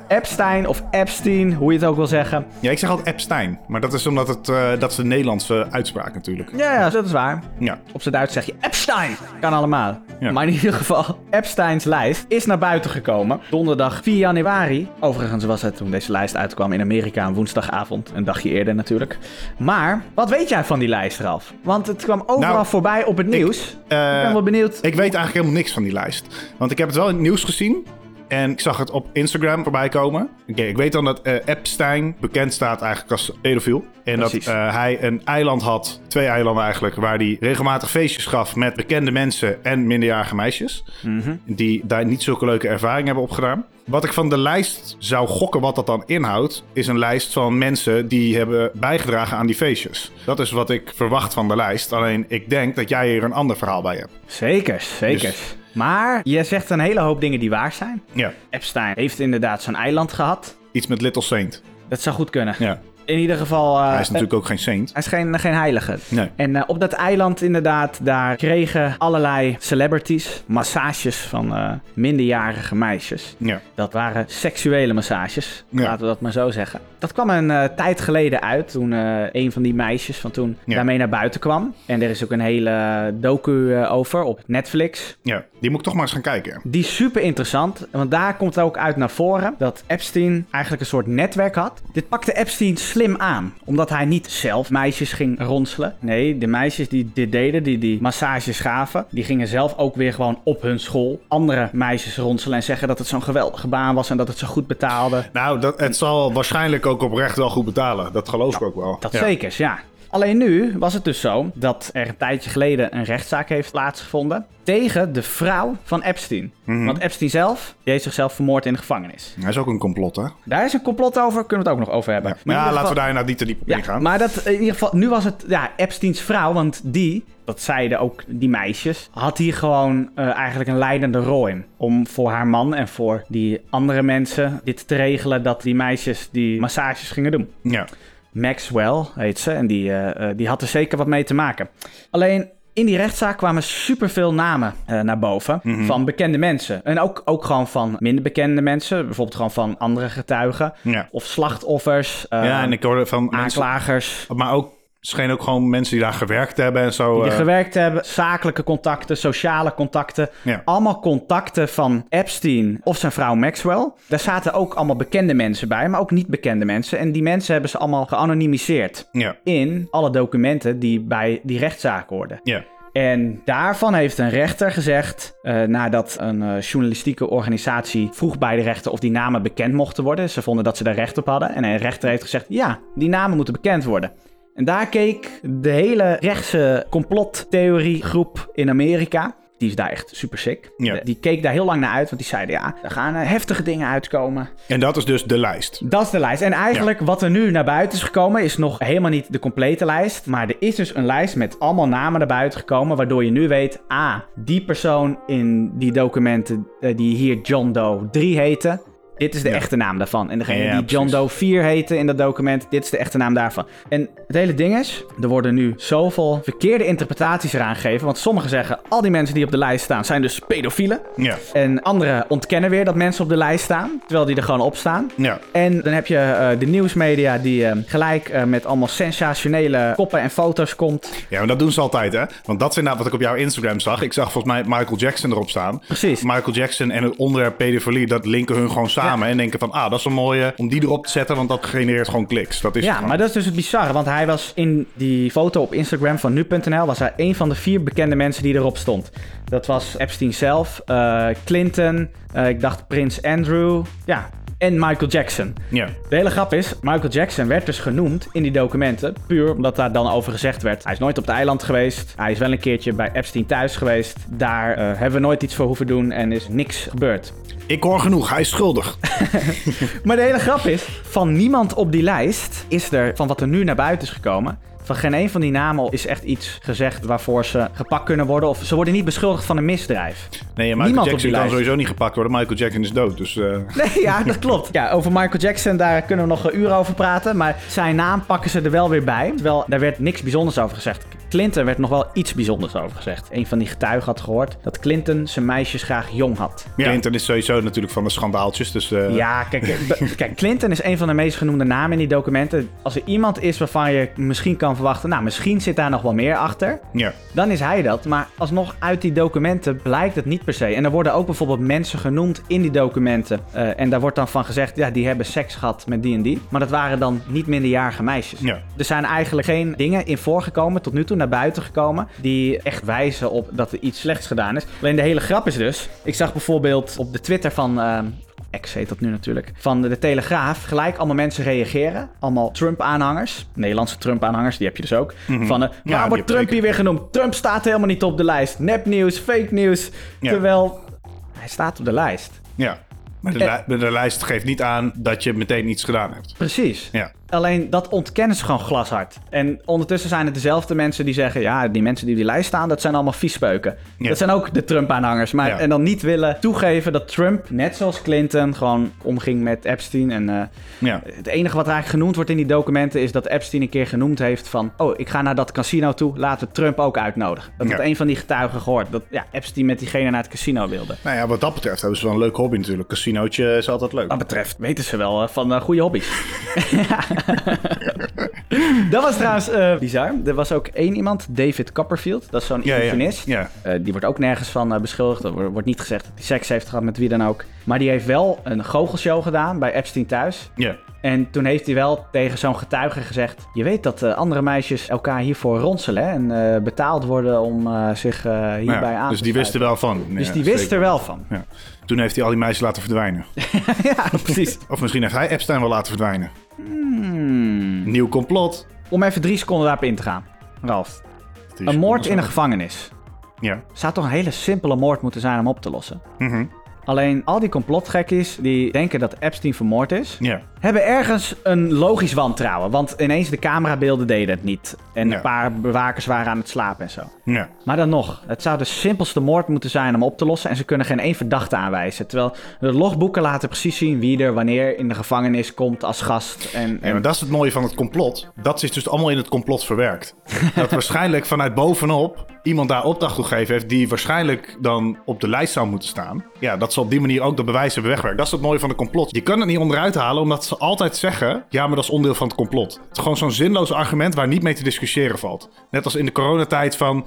Epstein of Epstein, hoe je het ook wil zeggen. Ja, ik zeg altijd Epstein. Maar dat is omdat het, eh, dat is de Nederlandse uitspraak natuurlijk. Ja, ja, dat is waar. Ja. Op zijn Duits zeg je Epstein. Kan allemaal. Ja. Maar in ieder geval, Epsteins lijst is naar buiten gekomen. Donderdag 4 januari. Overigens was het toen deze lijst uitkwam in Amerika een woensdagavond. Een dagje eerder natuurlijk. Maar, wat weet jij van die lijst, Ralf? Want het kwam overal Nou, voorbij op het nieuws. Ik, eh, ben wel benieuwd. Ik weet eigenlijk helemaal niks van die lijst. Want ik heb het wel in het nieuws gezien. En ik zag het op Instagram voorbij komen. Oké, ik weet dan dat eh, Epstein bekend staat eigenlijk als pedofiel. En Precies. dat eh, hij een eiland had, twee eilanden eigenlijk, waar hij regelmatig feestjes gaf met bekende mensen en minderjarige meisjes. Mhm. Die daar niet zulke leuke ervaringen hebben opgedaan. Wat ik van de lijst zou gokken wat dat dan inhoudt, is een lijst van mensen die hebben bijgedragen aan die feestjes. Dat is wat ik verwacht van de lijst. Alleen ik denk dat jij hier een ander verhaal bij hebt. Zekers, zekers. Dus- Maar je zegt een hele hoop dingen die waar zijn. Ja, Epstein heeft inderdaad zijn eiland gehad. iets met Little Saint. Dat zou goed kunnen. Ja. In ieder geval... eh, Hij is natuurlijk ook geen saint. Hij is geen, geen heilige. Nee. En eh, op dat eiland inderdaad, daar kregen allerlei celebrities massages van eh, minderjarige meisjes. Ja. Dat waren seksuele massages, Ja. laten we dat maar zo zeggen. Dat kwam een tijd geleden uit, toen een van die meisjes van toen Ja. daarmee naar buiten kwam. En er is ook een hele docu over op Netflix. ja, die moet ik toch maar eens gaan kijken. Die is super interessant, want daar komt ook uit naar voren dat Epstein eigenlijk een soort netwerk had. Dit pakte Epstein slim aan, omdat hij niet zelf meisjes ging ronselen. Nee, de meisjes die dit deden, die die massages gaven, die gingen zelf ook weer gewoon op hun school andere meisjes ronselen en zeggen dat het zo'n geweldige baan was en dat het zo goed betaalde. Nou, dat, het zal waarschijnlijk ook oprecht wel goed betalen. Dat geloof ik ook wel. Dat ja. zekers, ja. Alleen nu was het dus zo dat er een tijdje geleden een rechtszaak heeft plaatsgevonden tegen de vrouw van Epstein. Want Epstein zelf, die heeft zichzelf vermoord in de gevangenis. Hij is ook een complot, hè? Daar is een complot over, kunnen we het ook nog over hebben. Maar ja, ieder laten we daar nou niet te diep op ja, ingaan. maar dat, in ieder geval, nu was het ja, Epsteins vrouw, want die, dat zeiden ook die meisjes, had hier gewoon eh, eigenlijk een leidende rol in. Om voor haar man en voor die andere mensen dit te regelen dat die meisjes die massages gingen doen. Ja. Maxwell heet ze en die, eh, eh, die had er zeker wat mee te maken. Alleen in die rechtszaak kwamen superveel namen eh, naar boven van bekende mensen. En ook, ook gewoon van minder bekende mensen, bijvoorbeeld gewoon van andere getuigen. Ja. Of slachtoffers, eh, ja, en ik hoorde van mensen, aanklagers. maar ook scheen ook gewoon mensen die daar gewerkt hebben en zo. Die er eh, gewerkt hebben, zakelijke contacten, sociale contacten. Ja. Allemaal contacten van Epstein of zijn vrouw Maxwell. Daar zaten ook allemaal bekende mensen bij, maar ook niet bekende mensen. En die mensen hebben ze allemaal geanonimiseerd ja, in alle documenten die bij die rechtszaak hoorden. ja, En daarvan heeft een rechter gezegd, eh, nadat een eh, journalistieke organisatie vroeg bij de rechter of die namen bekend mochten worden. Ze vonden dat ze daar recht op hadden. En een rechter heeft gezegd, ja, die namen moeten bekend worden. En daar keek de hele rechtse complottheoriegroep in Amerika. Die is daar echt super sick. Ja. Die keek daar heel lang naar uit, want die zeiden ja, er gaan eh, heftige dingen uitkomen. En dat is dus de lijst. Dat is de lijst. En eigenlijk wat er nu naar buiten is gekomen is nog helemaal niet de complete lijst. Maar er is dus een lijst met allemaal namen naar buiten gekomen. Waardoor je nu weet, ah, die persoon in die documenten eh, die hier John Doe 3 heette. Dit is de Ja. echte naam daarvan. En degene Ja, die John. Doe 4 heette in dat document, dit is de echte naam daarvan. En het hele ding is, er worden nu zoveel verkeerde interpretaties eraan gegeven. Want sommigen zeggen, al die mensen die op de lijst staan zijn dus pedofielen. Ja, En anderen ontkennen weer dat mensen op de lijst staan, terwijl die er gewoon op staan. ja, En dan heb je eh, de nieuwsmedia die eh, gelijk eh, met allemaal sensationele koppen en foto's komt. ja, maar dat doen ze altijd, hè? Want dat is inderdaad wat ik op jouw Instagram zag. Ik zag volgens mij Michael Jackson erop staan. Precies. Michael Jackson en het onderwerp pedofilie, dat linken hun gewoon samen. En denken van, ah, dat is een mooie om die erop te zetten, want dat genereert gewoon kliks. Dat is Ja, gewoon. maar dat is dus het bizarre, want hij was in die foto op Instagram van nu.nl was hij een van de vier bekende mensen die erop stond. Dat was Epstein zelf, eh, Clinton, eh, ik dacht Prins Andrew, ja, en Michael Jackson. Ja, De hele grap is, Michael Jackson werd dus genoemd in die documenten, puur omdat daar dan over gezegd werd. Hij is nooit op het eiland geweest, hij is wel een keertje bij Epstein thuis geweest. Daar eh, hebben we nooit iets voor hoeven doen en is niks gebeurd. ik hoor genoeg, hij is schuldig. Maar de hele grap is, van niemand op die lijst is er, van wat er nu naar buiten is gekomen, van geen een van die namen is echt iets gezegd waarvoor ze gepakt kunnen worden. Of ze worden niet beschuldigd van een misdrijf. Nee, Michael Niemand Jackson kan sowieso niet gepakt worden. Michael Jackson is dood, dus... eh, Nee, ja, dat klopt. Ja, over Michael Jackson, daar kunnen we nog een uur over praten. Maar zijn naam pakken ze er wel weer bij. Terwijl daar werd niks bijzonders over gezegd. Clinton werd nog wel iets bijzonders over gezegd. Een van die getuigen had gehoord dat Clinton zijn meisjes graag jong had. Clinton is sowieso natuurlijk van de schandaaltjes, dus... eh, Ja, kijk, b- kijk, Clinton is een van de meest genoemde namen in die documenten. Als er iemand is waarvan je misschien kan verwachten, nou, misschien zit daar nog wel meer achter, ja. dan is hij dat. Maar alsnog uit die documenten blijkt het niet per se. En er worden ook bijvoorbeeld mensen genoemd in die documenten. Eh, en daar wordt dan van gezegd, ja, die hebben seks gehad met die en die. Maar dat waren dan niet minderjarige meisjes. Ja. Er zijn eigenlijk geen dingen in voorgekomen, tot nu toe naar buiten gekomen, die echt wijzen op dat er iets slechts gedaan is. Alleen de hele grap is dus, ik zag bijvoorbeeld op de Twitter van... ehm, X heet dat nu natuurlijk. Van de Telegraaf. Gelijk allemaal mensen reageren. Allemaal Trump-aanhangers. Nederlandse Trump-aanhangers, die heb je dus ook. Van, eh, die waar wordt Trump zeker. hier weer genoemd? Trump staat helemaal niet op de lijst. Nepnieuws, fake nieuws. Ja. Terwijl hij staat op de lijst. Ja. Maar de, li- de lijst geeft niet aan dat je meteen iets gedaan hebt. Precies. Ja. Alleen dat ontkennen ze gewoon glashard. En ondertussen zijn het dezelfde mensen die zeggen: ja, die mensen die op die lijst staan, dat zijn allemaal viespeuken. Ja. Dat zijn ook de Trump-aanhangers. Maar Ja. en dan niet willen toegeven dat Trump, net zoals Clinton, gewoon omging met Epstein. En eh, Ja. het enige wat er eigenlijk genoemd wordt in die documenten is dat Epstein een keer genoemd heeft van: oh, ik ga naar dat casino toe, laten we Trump ook uitnodigen. Dat had Ja. een van die getuigen gehoord. Dat ja, Epstein met diegene naar het casino wilde. Nou ja, wat dat betreft hebben ze wel een leuk hobby natuurlijk. Casinootje is altijd leuk. Wat betreft weten ze wel eh, van eh, goede hobby's. dat was trouwens eh, bizar. Er was ook één iemand, David Copperfield. Dat is zo'n Ja, illusionist. Ja. Eh, die wordt ook nergens van eh, beschuldigd. Er wordt niet gezegd dat hij seks heeft gehad met wie dan ook. Maar die heeft wel een goochelshow gedaan bij Epstein thuis. Ja. En toen heeft hij wel tegen zo'n getuige gezegd... Je weet dat eh, andere meisjes elkaar hiervoor ronselen hè, en eh, betaald worden om eh, zich eh, hierbij aan Dus te die wist er wel van. Dus die wist zeker. er wel van. Ja. Toen heeft hij al die meisjes laten verdwijnen. ja, precies. Of misschien heeft hij Epstein wel laten verdwijnen. Hmm. Nieuw complot. Om even drie seconden daarop in te gaan. Ralf, een moord in een gevangenis. Ja. Zou toch een hele simpele moord moeten zijn om op te lossen? Mhm. Alleen al die complotgekkies die denken dat Epstein vermoord is, Ja. hebben ergens een logisch wantrouwen. Want ineens de camerabeelden deden het niet. En Ja. een paar bewakers waren aan het slapen en zo. Ja. Maar dan nog, het zou de simpelste moord moeten zijn om op te lossen. En ze kunnen geen één verdachte aanwijzen. Terwijl de logboeken laten precies zien wie er wanneer in de gevangenis komt als gast. En, Ja, en maar dat is het mooie van het complot. Dat is dus allemaal in het complot verwerkt. dat waarschijnlijk vanuit bovenop iemand daar opdracht toe gegeven heeft... die waarschijnlijk dan op de lijst zou moeten staan. Ja, dat ze op die manier ook de bewijzen hebben wegwerkt. Dat is het mooie van het complot. Je kan het niet onderuit halen omdat ze altijd zeggen... ja, maar dat is onderdeel van het complot. Het is gewoon zo'n zinloos argument waar niet mee te discussiëren valt. Net als in de coronatijd van...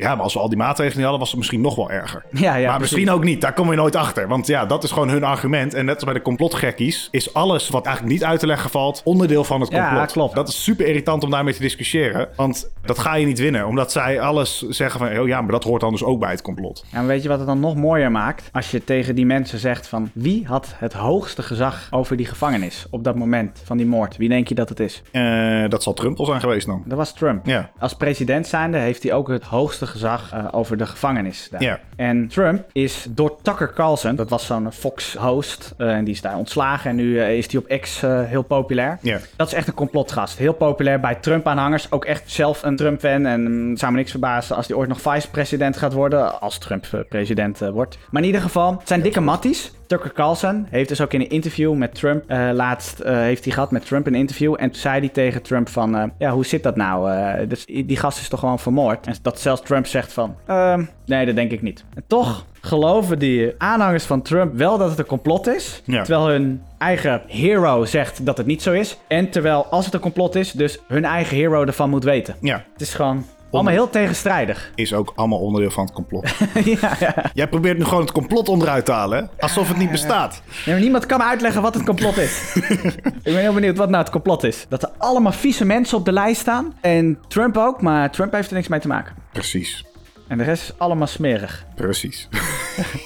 Ja, maar als we al die maatregelen niet hadden, was het misschien nog wel erger. Ja, ja, maar precies. misschien ook niet. Daar komen we nooit achter. Want ja, dat is gewoon hun argument. En net als bij de complotgekkies, is alles wat eigenlijk niet uit te leggen valt, onderdeel van het Ja, complot. klopt. Dat is super irritant om daarmee te discussiëren. Want dat ga je niet winnen. Omdat zij alles zeggen van, oh ja, maar dat hoort dan dus ook bij het complot. Ja, maar weet je wat het dan nog mooier maakt? Als je tegen die mensen zegt van... wie had het hoogste gezag over die gevangenis op dat moment van die moord? Wie denk je dat het is? Eh, dat zal Trump wel zijn geweest dan. Dat was Trump. Ja. Als president zijnde heeft hij ook het hoogste gezag eh, over de gevangenis daar. En Trump is door Tucker Carlson, dat was zo'n Fox-host, eh, en die is daar ontslagen en nu eh, is hij op X heel populair. Dat is echt een complotgast. Heel populair bij Trump-aanhangers. Ook echt zelf een Trump-fan. En mm, zou me niks verbazen als hij ooit nog vice-president gaat worden. Als Trump president wordt. Maar in ieder geval, het zijn dikke matties. Tucker Carlson heeft dus ook in een interview met Trump... eh, laatst eh, heeft hij gehad met Trump een interview. En toen zei hij tegen Trump van... eh, ja, hoe zit dat nou? Dus die gast is toch gewoon vermoord? En dat zelfs Trump zegt van... ehm, nee, dat denk ik niet. En toch geloven die aanhangers van Trump wel dat het een complot is. Ja. Terwijl hun eigen hero zegt dat het niet zo is. En terwijl als het een complot is, dus hun eigen hero ervan moet weten. Ja, Het is gewoon allemaal heel tegenstrijdig. is ook allemaal onderdeel van het complot. ja, ja. Jij probeert nu gewoon het complot onderuit te halen, hè? alsof het niet bestaat. Nee, maar niemand kan me uitleggen wat het complot is. ik ben heel benieuwd wat nou het complot is. Dat er allemaal vieze mensen op de lijst staan. En Trump ook, maar Trump heeft er niks mee te maken. Precies, En de rest is allemaal smerig. precies.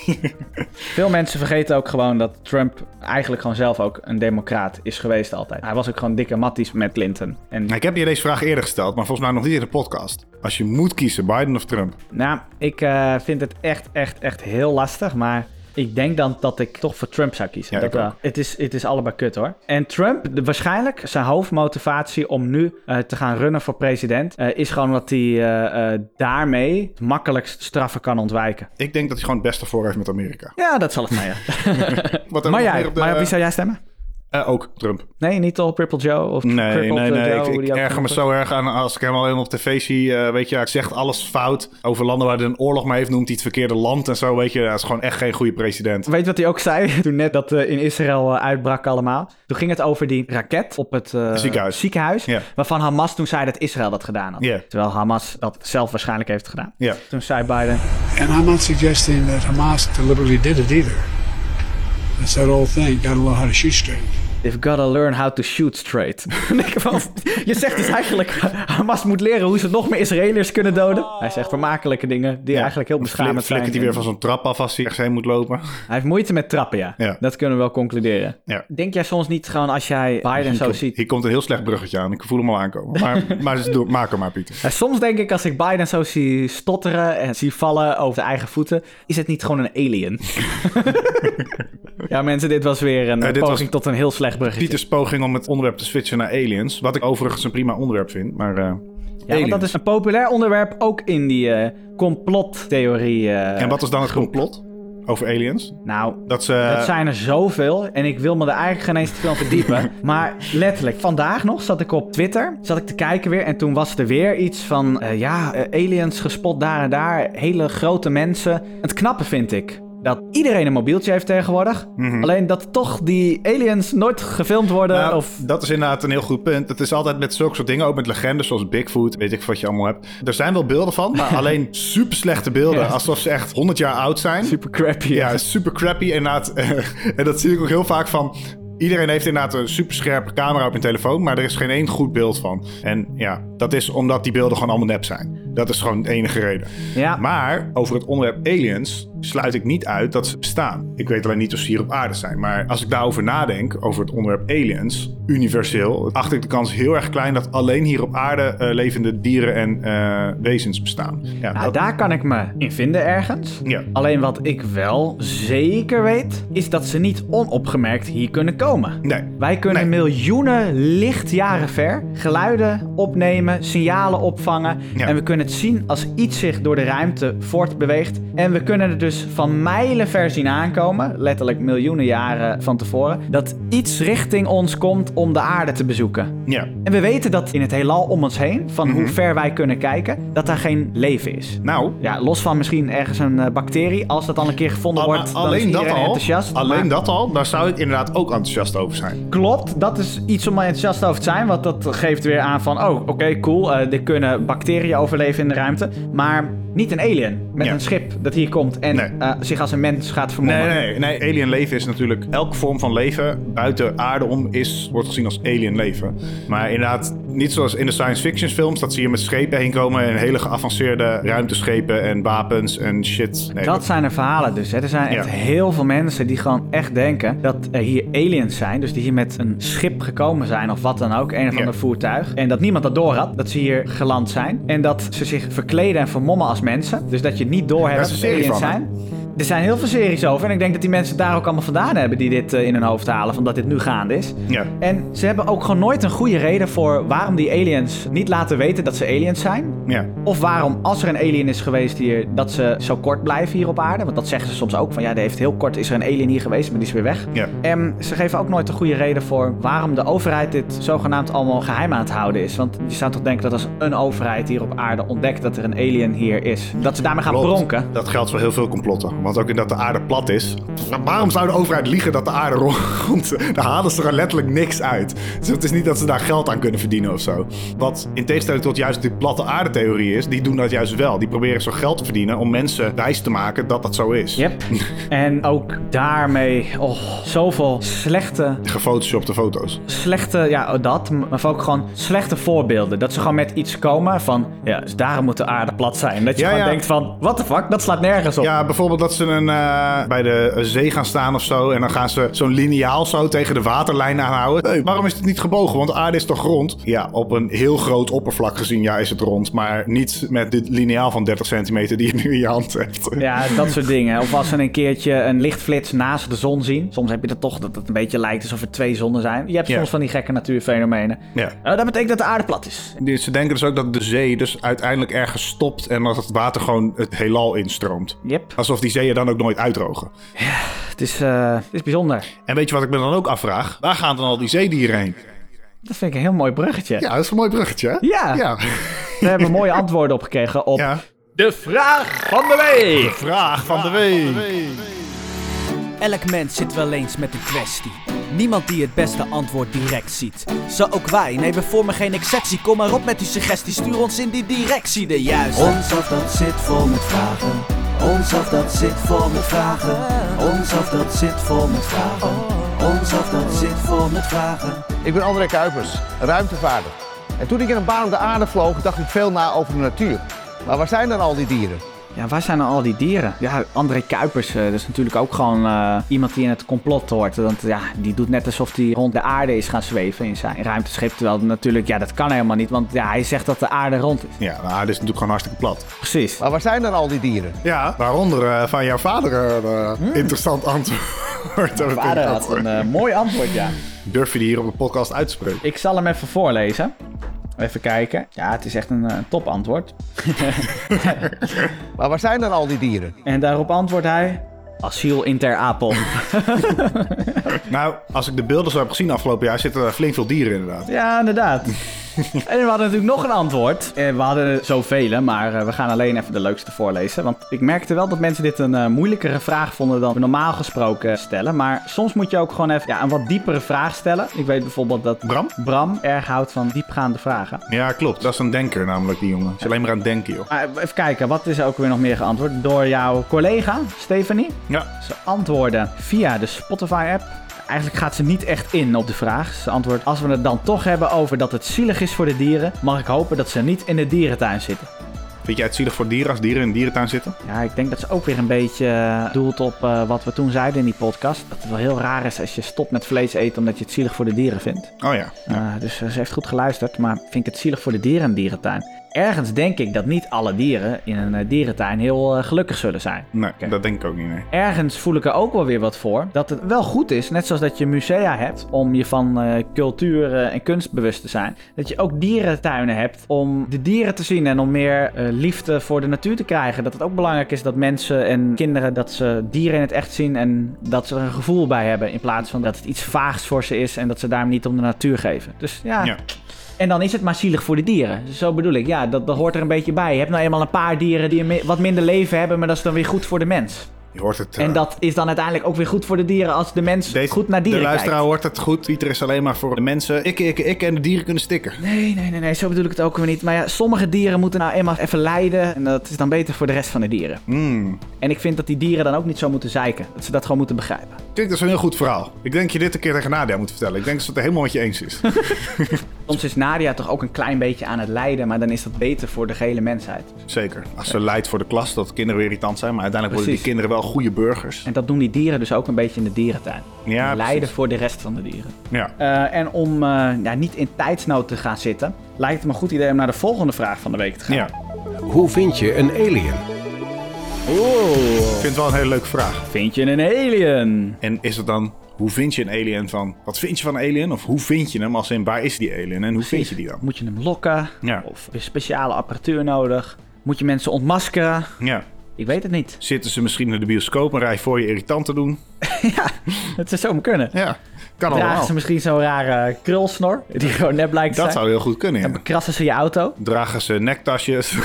Veel mensen vergeten ook gewoon dat Trump eigenlijk gewoon zelf ook een democraat is geweest altijd. Hij was ook gewoon dikke matties met Clinton. En Ik heb je deze vraag eerder gesteld, maar volgens mij nog niet in de podcast. Als je moet kiezen, Biden of Trump? Nou, ik eh, vind het echt, echt, echt heel lastig. Maar ik denk dan dat ik toch voor Trump zou kiezen. Ja, dat. Het is, het is allebei kut hoor. En Trump, de, waarschijnlijk zijn hoofdmotivatie om nu eh, te gaan runnen voor president... eh, is gewoon dat hij eh, daarmee het makkelijkst straffen kan ontwijken. Ik denk dat hij gewoon het beste voor heeft met Amerika. Ja, dat zal het zijn. ja. Maar jij, op de- maar op wie zou jij stemmen? Eh, ook Trump. Nee, niet op Triple Joe of Nee, Crippled, nee, nee. Joe, Ik, erger me zo erg aan als ik hem alleen op tv zie. eh, weet je, hij zegt alles fout. Over landen waar hij een oorlog mee heeft, noemt hij het verkeerde land en zo. Weet je, hij is gewoon echt geen goede president. Weet je wat hij ook zei toen net dat eh, in Israël uitbrak allemaal? Toen ging het over die raket op het eh, Ziekenhuis. ziekenhuis, Ja. Waarvan Hamas toen zei dat Israël dat gedaan had. Terwijl Hamas dat zelf waarschijnlijk heeft gedaan. Toen zei Biden, And I'm not suggesting that Hamas deliberately did it either. It's that old thing, gotta learn how to shoot straight. They've gotta learn how to shoot straight. Je zegt dus eigenlijk, Hamas moet leren hoe ze nog meer Israëliërs kunnen doden. Hij zegt vermakelijke dingen die eigenlijk heel beschamend zijn. Flikkert hij weer van zo'n trap af als hij ergens heen moet lopen. Hij heeft moeite met trappen, ja. Ja. Dat kunnen we wel concluderen. Ja. Denk jij soms niet gewoon als jij Biden Hier zo komt- ziet... Hier komt een heel slecht bruggetje aan. Ik voel hem al aankomen. Maar, maar dus doe- maak hem maar, Pieter. Ja, soms denk ik, als ik Biden zo zie stotteren en zie vallen over zijn eigen voeten, is het niet gewoon een alien? ja, mensen, dit was weer een Eh, poging was tot een heel slecht bruggetje. Pieters poging om het onderwerp te switchen naar aliens. Wat ik overigens een prima onderwerp vind. Maar eh, ja, want dat is een populair onderwerp, ook in die eh, complottheorie. eh, En wat is dan het groep. complot over aliens? Nou, Dat ze... het zijn er zoveel en ik wil me er eigenlijk geen eens te veel verdiepen. maar letterlijk, vandaag nog zat ik op Twitter, zat ik te kijken weer en toen was er weer iets van, ja, aliens gespot daar en daar, hele grote mensen. Het knappe vind ik dat iedereen een mobieltje heeft tegenwoordig. Alleen dat toch die aliens nooit gefilmd worden Nou, of... Dat is inderdaad een heel goed punt. Het is altijd met zulke soort dingen, ook met legendes zoals Bigfoot, weet ik wat je allemaal hebt. Er zijn wel beelden van, maar alleen super slechte beelden. Ja. Alsof ze echt 100 jaar oud zijn. Super crappy. Ja, super crappy inderdaad. en dat zie ik ook heel vaak van... Iedereen heeft inderdaad een super scherpe camera op hun telefoon, maar er is geen één goed beeld van. En ja, dat is omdat die beelden gewoon allemaal nep zijn. Dat is gewoon de enige reden. Ja. Maar over het onderwerp aliens sluit ik niet uit dat ze bestaan. Ik weet alleen niet of ze hier op aarde zijn. Maar als ik daarover nadenk, over het onderwerp aliens, universeel, acht ik de kans heel erg klein dat alleen hier op aarde eh, levende dieren en eh, wezens bestaan. Ja, Nou, dat- daar kan ik me in vinden ergens. Ja. Alleen wat ik wel zeker weet, is dat ze niet onopgemerkt hier kunnen komen. Nee. Wij kunnen Nee. miljoenen lichtjaren ver geluiden opnemen, signalen opvangen. Ja. En we kunnen het zien als iets zich door de ruimte voortbeweegt. En we kunnen het dus van mijlen ver zien aankomen, letterlijk miljoenen jaren van tevoren, dat iets richting ons komt om de aarde te bezoeken. Ja. En we weten dat in het heelal om ons heen, van hoe ver wij kunnen kijken, dat daar geen leven is. Nou, Ja, los van misschien ergens een eh, bacterie. Als dat dan een keer gevonden al- wordt, dan is alleen dat al, enthousiast. alleen Maar dat al, daar zou ik inderdaad ook enthousiast over zijn. Klopt, dat is iets om enthousiast over te zijn. Want dat geeft weer aan van, oh, oké, cool. eh er kunnen bacteriën overleven in de ruimte. Maar niet een alien met Ja. een schip dat hier komt en Nee. eh, zich als een mens gaat vermommen. Nee, nee, nee. Alien leven is natuurlijk... Elke vorm van leven buiten aarde om is, wordt gezien als alien leven. Maar inderdaad, niet zoals in de science fiction films... dat zie je met schepen heen komen... en hele geavanceerde ruimteschepen en wapens en shit. Nee, Dat zijn er verhalen dus. Hè. Er zijn echt Ja. heel veel mensen die gewoon echt denken dat er hier aliens zijn. Dus die hier met een schip gekomen zijn of wat dan ook. Een of Ja. ander voertuig. En dat niemand dat door had. Dat ze hier geland zijn. En dat ze zich verkleden en vermommen als mensen. Dus dat je niet door hebt Daar dat is het een serie aliens van, hè? zijn. Er zijn heel veel series over. En ik denk dat die mensen daar ook allemaal vandaan hebben die dit eh, in hun hoofd halen. Van dat dit nu gaande is. Ja. En ze hebben ook gewoon nooit een goede reden voor waarom die aliens niet laten weten dat ze aliens zijn. Ja. Of waarom, als er een alien is geweest hier, dat ze zo kort blijven hier op aarde. Want dat zeggen ze soms ook. Van ja, er heeft heel kort is er een alien hier geweest, maar die is weer weg. Ja. En ze geven ook nooit een goede reden voor waarom de overheid dit zogenaamd allemaal geheim aan het houden is. Want je zou toch denken dat als een overheid hier op aarde ontdekt dat er een alien hier is, dat ze daarmee gaan Klopt. bronken. Dat geldt voor heel veel complotten. Want ook in dat de aarde plat is. Waarom zou de overheid liegen dat de aarde rond? Daar halen ze er letterlijk niks uit. Dus het is niet dat ze daar geld aan kunnen verdienen of zo. Wat in tegenstelling tot juist die platte aarde-theorie is, die doen dat juist wel. Die proberen zo geld te verdienen om mensen wijs te maken dat dat zo is. Yep. en ook daarmee, oh, zoveel slechte Gefotoshopte foto's. slechte, ja, dat, maar ook gewoon slechte voorbeelden. Dat ze gewoon met iets komen van, ja, dus daarom moet de aarde plat zijn. Dat je Ja, gewoon ja. denkt van, what the fuck, dat slaat nergens op. Ja, bijvoorbeeld dat ze een, eh, bij de zee gaan staan of zo. En dan gaan ze zo'n liniaal zo tegen de waterlijn aanhouden. Hey, waarom is het niet gebogen? Want de aarde is toch rond? Ja, op een heel groot oppervlak gezien, ja, is het rond. Maar niet met dit liniaal van 30 centimeter die je nu in je hand hebt. Ja, dat soort dingen. Of als ze een keertje een lichtflits naast de zon zien. Soms heb je dat toch, dat het een beetje lijkt alsof er twee zonnen zijn. Je hebt Ja. soms van die gekke natuurfenomenen. Ja. Nou, dat betekent dat de aarde plat is. Ze denken dus ook dat de zee dus uiteindelijk ergens stopt en dat het water gewoon het heelal instroomt. Yep. Alsof die zeeën dan ook nooit uitdrogen. Het is, eh, het is bijzonder. En weet je wat ik me dan ook afvraag? Waar gaan dan al die zeedieren heen? Dat vind ik een heel mooi bruggetje. Ja, dat is een mooi bruggetje, hè? Ja. Ja. We hebben mooie antwoorden op gekregen op ja. de vraag van de week. Vraag van de week. Elk mens zit wel eens met een kwestie. Niemand die het beste antwoord direct ziet. Zo ook wij, nee we vormen geen exceptie. Kom maar op met uw suggestie, stuur ons in die directie de juiste. Ons af dat zit vol met vragen. Ons af dat zit vol met vragen. Ons af dat zit vol met vragen. Ons af dat zit vol met vragen. Ik ben André Kuipers, ruimtevaarder. En toen ik in een baan om de aarde vloog, dacht ik veel na over de natuur. Maar waar zijn dan al die dieren? Ja, waar zijn dan al die dieren? Ja, André Kuipers, eh, dat is natuurlijk ook gewoon eh, iemand die in het complot hoort. Want ja, die doet net alsof hij rond de aarde is gaan zweven in zijn ruimteschip. Terwijl natuurlijk, ja, dat kan helemaal niet. Want ja, hij zegt dat de aarde rond is. Ja, de aarde is natuurlijk gewoon hartstikke plat. Precies. Maar waar zijn dan al die dieren? Ja, waaronder eh, van jouw vader een eh, interessant antwoord. we Vader had een mooi antwoord, ja. Durf je die hier op de podcast uit te spreken? Ik zal hem even voorlezen. Even kijken. Ja, het is echt een eh, topantwoord. Maar waar zijn dan al die dieren? En daarop antwoordt hij... Asiel in Ter Apel. Nou, als ik de beelden zo heb gezien afgelopen jaar, zitten er flink veel dieren inderdaad. Ja, inderdaad. en we hadden natuurlijk nog een antwoord. Eh, We hadden zoveel, maar eh, we gaan alleen even de leukste voorlezen. Want ik merkte wel dat mensen dit een eh, moeilijkere vraag vonden dan we normaal gesproken stellen. Maar soms moet je ook gewoon even ja, een wat diepere vraag stellen. Ik weet bijvoorbeeld dat Bram? Bram erg houdt van diepgaande vragen. Ja, klopt. Dat is een denker namelijk, die jongen. Is alleen maar aan het denken, joh. Maar even kijken, wat is er ook weer nog meer geantwoord? Door jouw collega, Stephanie. Ja. Ze antwoorden via de Spotify-app. Eigenlijk gaat ze niet echt in op de vraag. Ze antwoordt, als we het dan toch hebben over dat het zielig is voor de dieren, mag ik hopen dat ze niet in de dierentuin zitten. Vind jij het zielig voor dieren als dieren in een dierentuin zitten? Ja, ik denk dat ze ook weer een beetje eh, doelt op eh, wat we toen zeiden in die podcast. Dat het wel heel raar is als je stopt met vlees eten omdat je het zielig voor de dieren vindt. Oh ja. Uh, dus ze heeft goed geluisterd, maar vind ik het zielig voor de dieren in een dierentuin? Ergens denk ik dat niet alle dieren in een uh, dierentuin heel gelukkig zullen zijn. Nee, okay. dat denk ik ook niet. Nee. Ergens voel ik er ook wel weer wat voor. Dat het wel goed is, net zoals dat je musea hebt om je van cultuur en kunst bewust te zijn. Dat je ook dierentuinen hebt om de dieren te zien en om meer liefde voor de natuur te krijgen. Dat het ook belangrijk is dat mensen en kinderen dat ze dieren in het echt zien en dat ze er een gevoel bij hebben. In plaats van dat het iets vaags voor ze is en dat ze daarom niet om de natuur geven. Dus ja. ja. En dan is het maar zielig voor de dieren. Zo bedoel ik. Ja, dat, dat hoort er een beetje bij. Je hebt nou eenmaal een paar dieren die een wat minder leven hebben, maar dat is dan weer goed voor de mens. Je hoort het. Uh... En dat is dan uiteindelijk ook weer goed voor de dieren als de mens Deze, goed naar dieren De luisteraar kijkt. hoort het goed. Pieter is alleen maar voor de mensen. Ik, ik, ik en de dieren kunnen stikken. Nee, nee, nee, nee. Zo bedoel ik het ook weer niet. Maar ja, sommige dieren moeten nou eenmaal even lijden. En dat is dan beter voor de rest van de dieren. Mm. En ik vind dat die dieren dan ook niet zo moeten zeiken. Dat ze dat gewoon moeten begrijpen. Kijk, dat is een heel goed verhaal. Ik denk dat je dit een keer tegen Nadia moet vertellen. Ik denk dat ze het er helemaal met je eens is. Soms is Nadia toch ook een klein beetje aan het lijden, maar dan is dat beter voor de gehele mensheid. Zeker. Als ze lijdt voor de klas, dat kinderen weer irritant zijn, maar uiteindelijk Precies. worden die kinderen wel goede burgers. En dat doen die dieren dus ook een beetje in de dierentuin. Ja, lijden voor de rest van de dieren. Ja. Uh, en om uh, ja, niet in tijdsnood te gaan zitten, lijkt het me een goed idee om naar de volgende vraag van de week te gaan. Ja. Hoe vind je een alien? Oh. Ik vind het wel een hele leuke vraag. Vind je een alien? En is het dan hoe vind je een alien van... Wat vind je van een alien? Of hoe vind je hem als in waar is die alien? En hoe vind je die dan? Moet je hem lokken? Ja. Of is speciale apparatuur nodig? Moet je mensen ontmaskeren? Ja. Ik weet het niet. Zitten ze misschien in de bioscoop een rij voor je irritant te doen? ja, het zou zo kunnen. Ja, kan Dragen allemaal. ze misschien zo'n rare krulsnor die gewoon net blijkt te Dat zijn? zou heel goed kunnen, ja. Dan krassen ze je auto. Dragen ze nektasjes?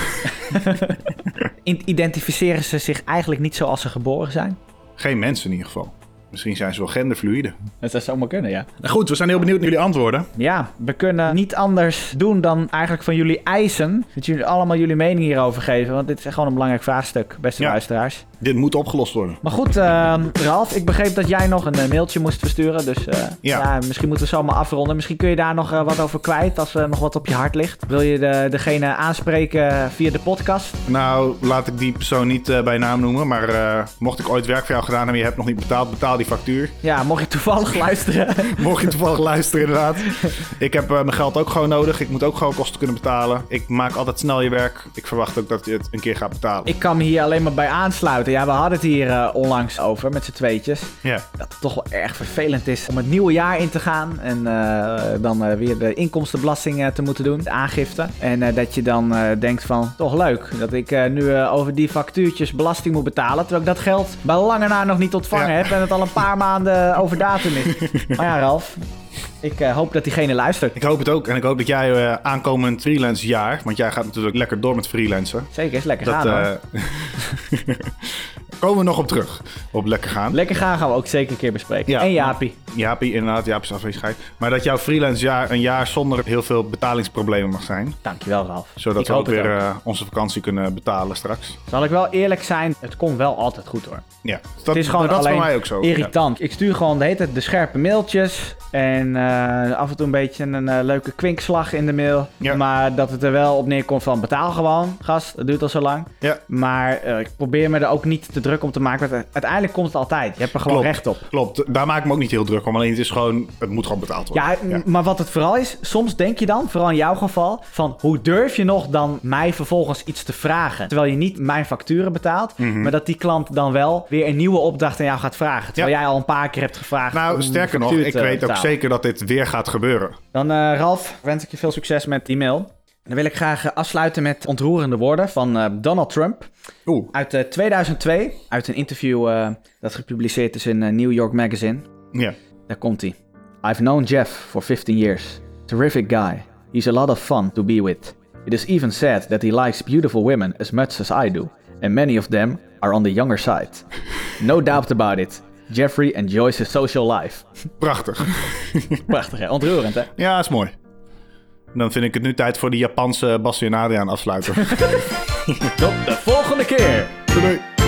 Identificeren ze zich eigenlijk niet zoals ze geboren zijn? Geen mensen in ieder geval. Misschien zijn ze wel genderfluide. Dat zou zomaar kunnen, ja. Nou goed, we zijn heel benieuwd naar jullie antwoorden. Ja, we kunnen niet anders doen dan eigenlijk van jullie eisen... dat jullie allemaal jullie mening hierover geven. Want dit is gewoon een belangrijk vraagstuk, beste Ja. luisteraars. Dit moet opgelost worden. Maar goed, uh, Ralf, ik begreep dat jij nog een uh, mailtje moest versturen. Dus uh, Ja. ja. misschien moeten we zo maar afronden. Misschien kun je daar nog uh, wat over kwijt als er nog wat op je hart ligt. Wil je de, degene aanspreken via de podcast? Nou, laat ik die persoon niet eh, bij naam noemen. Maar eh, mocht ik ooit werk voor jou gedaan hebben en je hebt nog niet betaald, betaal die factuur. Ja, mocht je toevallig luisteren. Mocht je toevallig luisteren, inderdaad. Ik heb eh, mijn geld ook gewoon nodig. Ik moet ook gewoon kosten kunnen betalen. Ik maak altijd snel je werk. Ik verwacht ook dat je het een keer gaat betalen. Ik kan me hier alleen maar bij aansluiten. Ja, we hadden het hier uh, onlangs over met z'n tweetjes. Ja. Dat het toch wel erg vervelend is om het nieuwe jaar in te gaan. En uh, dan uh, weer de inkomstenbelasting te moeten doen, de aangifte. En dat je dan denkt van, toch leuk dat ik nu over die factuurtjes belasting moet betalen. Terwijl ik dat geld bij lange na nog niet ontvangen Ja. heb. En het al een paar maanden over datum is. maar ja, Ralf. Ik uh, hoop dat diegene luistert. Ik hoop het ook. En ik hoop dat jij uh, aankomend freelance jaar... want jij gaat natuurlijk lekker door met freelancen. Zeker, is lekker dat, gaan uh, komen we nog op terug. Op lekker gaan. Lekker gaan gaan we ook zeker een keer bespreken. Ja. En Jaapie. Jaapie, inderdaad. Jaapie's afwezigheid. Maar dat jouw freelance jaar een jaar zonder heel veel betalingsproblemen mag zijn. Dankjewel, Ralf. Zodat Ik we ook weer ook. uh, onze vakantie kunnen betalen straks. Zal ik wel eerlijk zijn, het komt wel altijd goed hoor. Ja, dat, het is gewoon dat is alleen mij ook zo. irritant. Ik stuur gewoon de hele tijd de scherpe mailtjes. En uh, af en toe een beetje een uh, leuke kwinkslag in de mail. Ja. Maar dat het er wel op neerkomt van betaal gewoon, gast. Dat duurt al zo lang. Ja. Maar uh, ik probeer me er ook niet te druk om te maken. Want uiteindelijk komt het altijd. Je hebt er gewoon Klopt. recht op. Klopt, daar maak ik me ook niet heel druk om. Alleen het is gewoon, het moet gewoon betaald worden. Ja, ja, maar wat het vooral is, soms denk je dan, vooral in jouw geval, van hoe durf je nog dan mij vervolgens iets te vragen? Terwijl je niet mijn facturen betaalt, Mhm. mm -hmm. maar dat die klant dan wel weer een nieuwe opdracht aan jou gaat vragen. Terwijl ja. jij al een paar keer hebt gevraagd. Nou, sterker nog, ik weet ook zeker dat dit weer gaat gebeuren. Dan uh, Ralf, wens ik je veel succes met die mail. Dan wil ik graag uh, afsluiten met ontroerende woorden van uh, Donald Trump. Oeh. Uit uh, 2002, uit een interview dat gepubliceerd is in New York Magazine. Ja. Daar komt hij. I've known Jeff for 15 years. Terrific guy. He's a lot of fun to be with. It is even said that he likes beautiful women as much as I do. And many of them are on the younger side. No doubt about it. Jeffrey enjoys his social life. Prachtig. Prachtig, hè? Ontroerend, hè? Ja, is mooi. Dan vind ik het nu tijd voor de Japanse Bassie en Adriaan afsluiten. Tot de volgende keer. Doei doei.